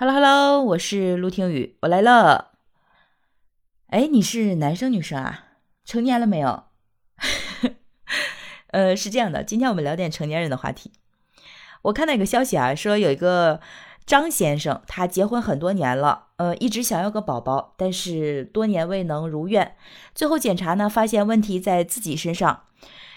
Hello Hello，我是陆听雨，我来了。哎，你是男生女生啊？成年了没有？呃，是这样的，今天我们聊点成年人的话题。我看到一个消息啊，说有一个张先生，他结婚很多年了，呃，一直想要个宝宝，但是多年未能如愿。最后检查呢，发现问题在自己身上，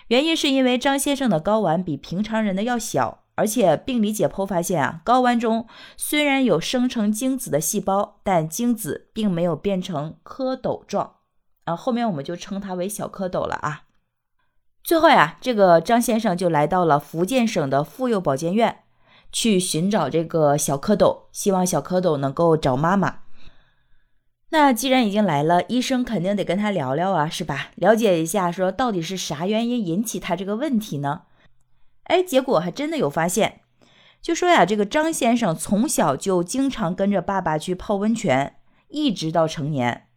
原因是因为张先生的睾丸比平常人的要小。而且病理解剖发现啊，睾丸中虽然有生成精子的细胞，但精子并没有变成蝌蚪状啊。后面我们就称它为小蝌蚪了啊。最后呀，这个张先生就来到了福建省的妇幼保健院，去寻找这个小蝌蚪，希望小蝌蚪能够找妈妈。那既然已经来了，医生肯定得跟他聊聊啊，是吧？了解一下，说到底是啥原因引起他这个问题呢？哎，结果还真的有发现，就说呀，这个张先生从小就经常跟着爸爸去泡温泉，一直到成年。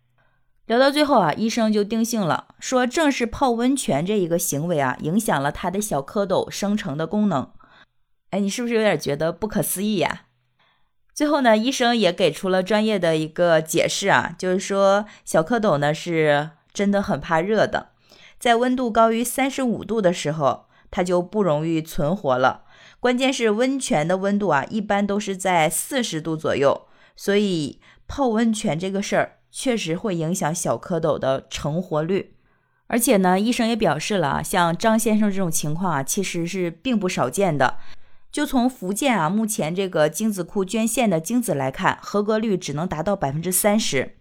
聊到最后啊，医生就定性了，说正是泡温泉这一个行为啊，影响了他的小蝌蚪生成的功能。哎，你是不是有点觉得不可思议呀？最后呢，医生也给出了专业的一个解释啊，就是说小蝌蚪呢是真的很怕热的，在温度高于三十五度的时候。它就不容易存活了。关键是温泉的温度啊，一般都是在四十度左右，所以泡温泉这个事儿确实会影响小蝌蚪的成活率。而且呢，医生也表示了啊，像张先生这种情况啊，其实是并不少见的。就从福建啊目前这个精子库捐献的精子来看，合格率只能达到百分之三十。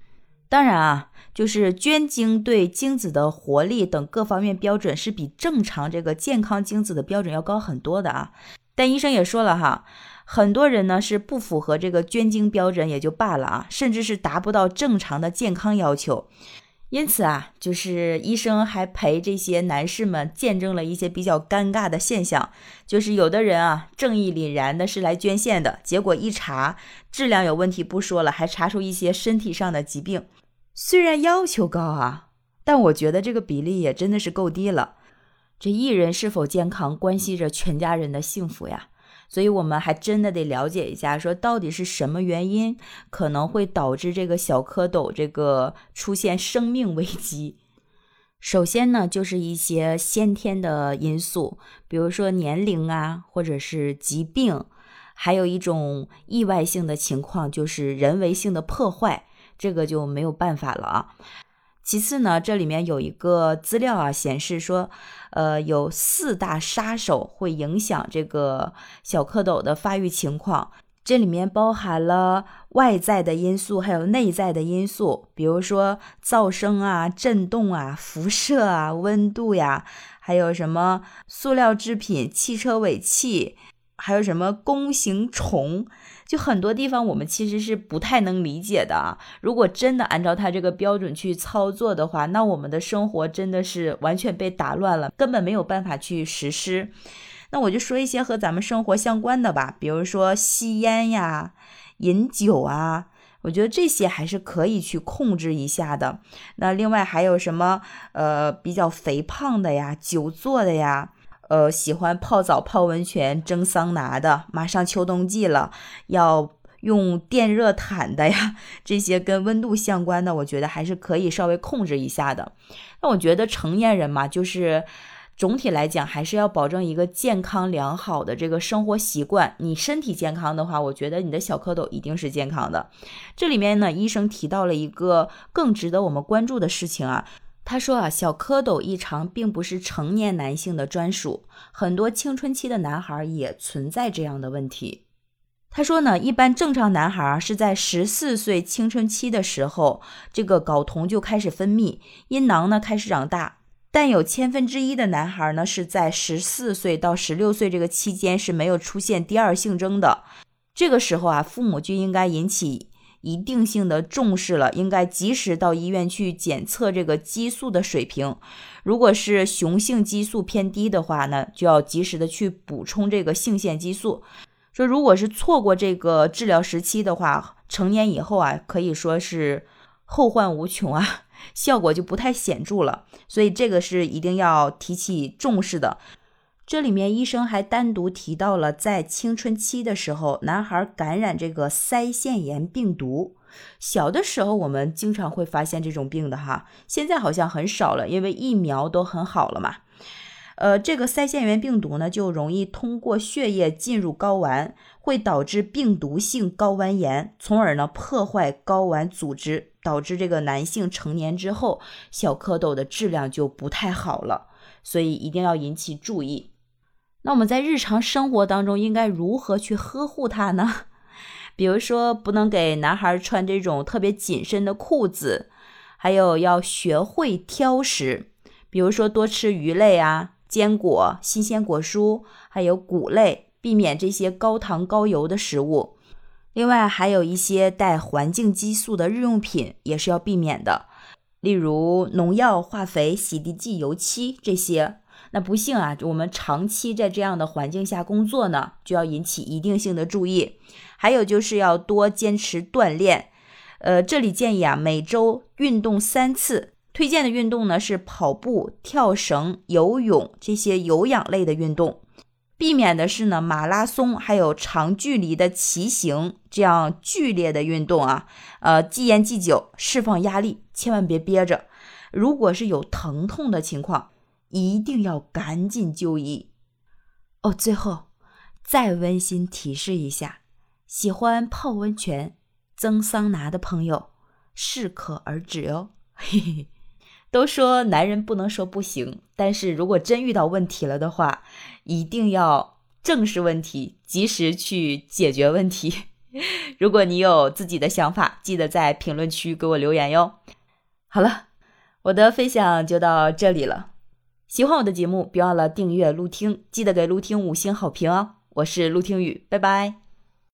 当然啊。就是捐精对精子的活力等各方面标准是比正常这个健康精子的标准要高很多的啊。但医生也说了哈，很多人呢是不符合这个捐精标准也就罢了啊，甚至是达不到正常的健康要求。因此啊，就是医生还陪这些男士们见证了一些比较尴尬的现象，就是有的人啊正义凛然的是来捐献的，结果一查质量有问题不说了，还查出一些身体上的疾病。虽然要求高啊，但我觉得这个比例也真的是够低了。这一人是否健康，关系着全家人的幸福呀。所以，我们还真的得了解一下，说到底是什么原因可能会导致这个小蝌蚪这个出现生命危机。首先呢，就是一些先天的因素，比如说年龄啊，或者是疾病，还有一种意外性的情况，就是人为性的破坏。这个就没有办法了啊。其次呢，这里面有一个资料啊，显示说，呃，有四大杀手会影响这个小蝌蚪的发育情况。这里面包含了外在的因素，还有内在的因素，比如说噪声啊、震动啊、辐射啊、温度呀，还有什么塑料制品、汽车尾气，还有什么弓形虫。就很多地方我们其实是不太能理解的啊。如果真的按照他这个标准去操作的话，那我们的生活真的是完全被打乱了，根本没有办法去实施。那我就说一些和咱们生活相关的吧，比如说吸烟呀、饮酒啊，我觉得这些还是可以去控制一下的。那另外还有什么呃比较肥胖的呀、久坐的呀。呃，喜欢泡澡、泡温泉、蒸桑拿的，马上秋冬季了，要用电热毯的呀，这些跟温度相关的，我觉得还是可以稍微控制一下的。那我觉得成年人嘛，就是总体来讲，还是要保证一个健康良好的这个生活习惯。你身体健康的话，我觉得你的小蝌蚪一定是健康的。这里面呢，医生提到了一个更值得我们关注的事情啊。他说啊，小蝌蚪异常并不是成年男性的专属，很多青春期的男孩也存在这样的问题。他说呢，一般正常男孩是在十四岁青春期的时候，这个睾酮就开始分泌，阴囊呢开始长大，但有千分之一的男孩呢是在十四岁到十六岁这个期间是没有出现第二性征的。这个时候啊，父母就应该引起。一定性的重视了，应该及时到医院去检测这个激素的水平。如果是雄性激素偏低的话呢，就要及时的去补充这个性腺激素。说如果是错过这个治疗时期的话，成年以后啊，可以说是后患无穷啊，效果就不太显著了。所以这个是一定要提起重视的。这里面医生还单独提到了，在青春期的时候，男孩感染这个腮腺炎病毒。小的时候我们经常会发现这种病的哈，现在好像很少了，因为疫苗都很好了嘛。呃，这个腮腺炎病毒呢，就容易通过血液进入睾丸，会导致病毒性睾丸炎，从而呢破坏睾丸组织，导致这个男性成年之后小蝌蚪的质量就不太好了，所以一定要引起注意。那我们在日常生活当中应该如何去呵护它呢？比如说，不能给男孩穿这种特别紧身的裤子，还有要学会挑食，比如说多吃鱼类啊。坚果、新鲜果蔬，还有谷类，避免这些高糖高油的食物。另外，还有一些带环境激素的日用品也是要避免的，例如农药、化肥、洗涤剂、油漆这些。那不幸啊，我们长期在这样的环境下工作呢，就要引起一定性的注意。还有就是要多坚持锻炼，呃，这里建议啊，每周运动三次。推荐的运动呢是跑步、跳绳、游泳这些有氧类的运动，避免的是呢马拉松还有长距离的骑行这样剧烈的运动啊。呃，忌烟忌酒，释放压力，千万别憋着。如果是有疼痛的情况，一定要赶紧就医。哦，最后再温馨提示一下，喜欢泡温泉、蒸桑拿的朋友适可而止哟。嘿嘿。都说男人不能说不行，但是如果真遇到问题了的话，一定要正视问题，及时去解决问题。如果你有自己的想法，记得在评论区给我留言哟。好了，我的分享就到这里了。喜欢我的节目，别忘了订阅、录听，记得给录听五星好评哦。我是陆听雨，拜拜。